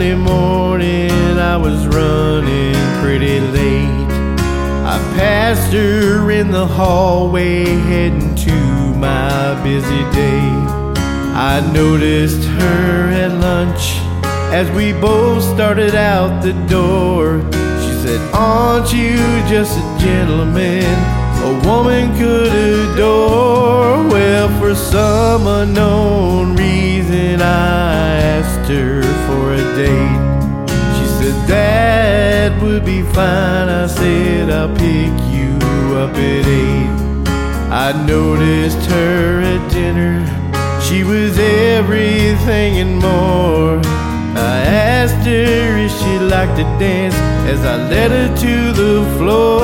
Monday morning, I was running pretty late. I passed her in the hallway, heading to my busy day. I noticed her at lunch as we both started out the door. She said, Aren't you just a gentleman a woman could adore? Well, for some unknown reason, I asked her for a date. She said, That would be fine. I said, I'll pick you up at eight. I noticed her at dinner. She was everything and more. I asked her if she liked to dance as I led her to the floor.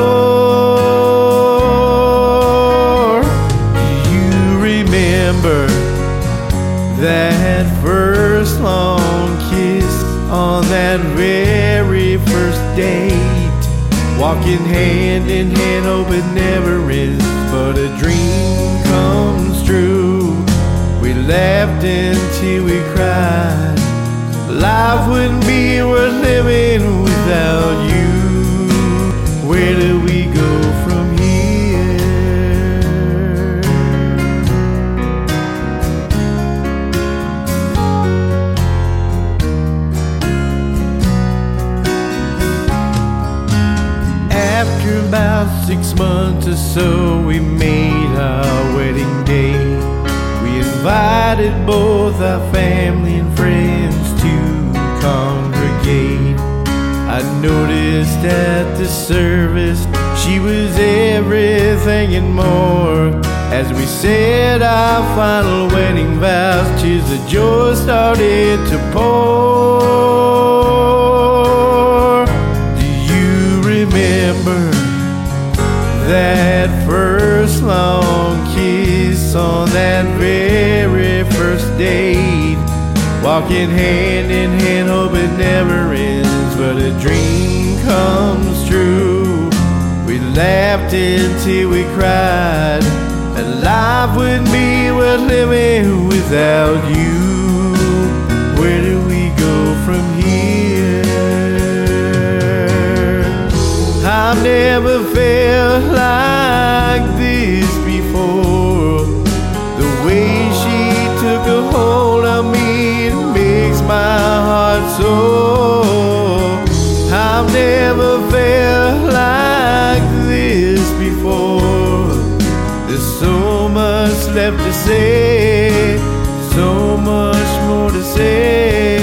That first long kiss on that very first date? Walking hand in hand, hope it never ends, but a dream comes true. We laughed until we cried. About six months or so, we made our wedding day. We invited both our family and friends to congregate. I noticed at the service she was everything and more. As we said our final wedding vows, tears of joy started to pour. That very first date? Walking hand in hand, hope it never ends, but a dream comes true. We laughed until we cried, and life wouldn't be worth living without you. Where do we go from here? I've never felt sore. I've never felt like this before. There's so much left to say, so much more to say.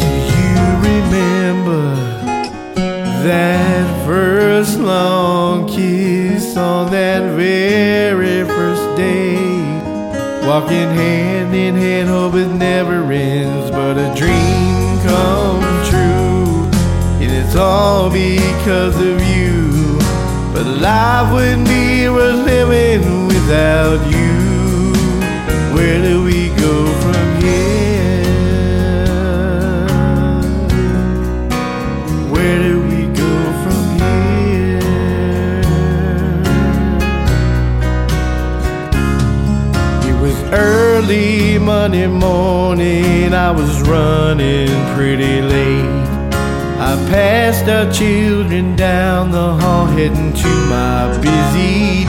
Do you remember that first long kiss on that very first? Walking hand in hand, hope it never ends, but a dream come true. And it's all because of you. But life wouldn't be worth living without you. Where do we go from early Monday morning, I was running pretty late. I passed our children down the hall, heading to my busy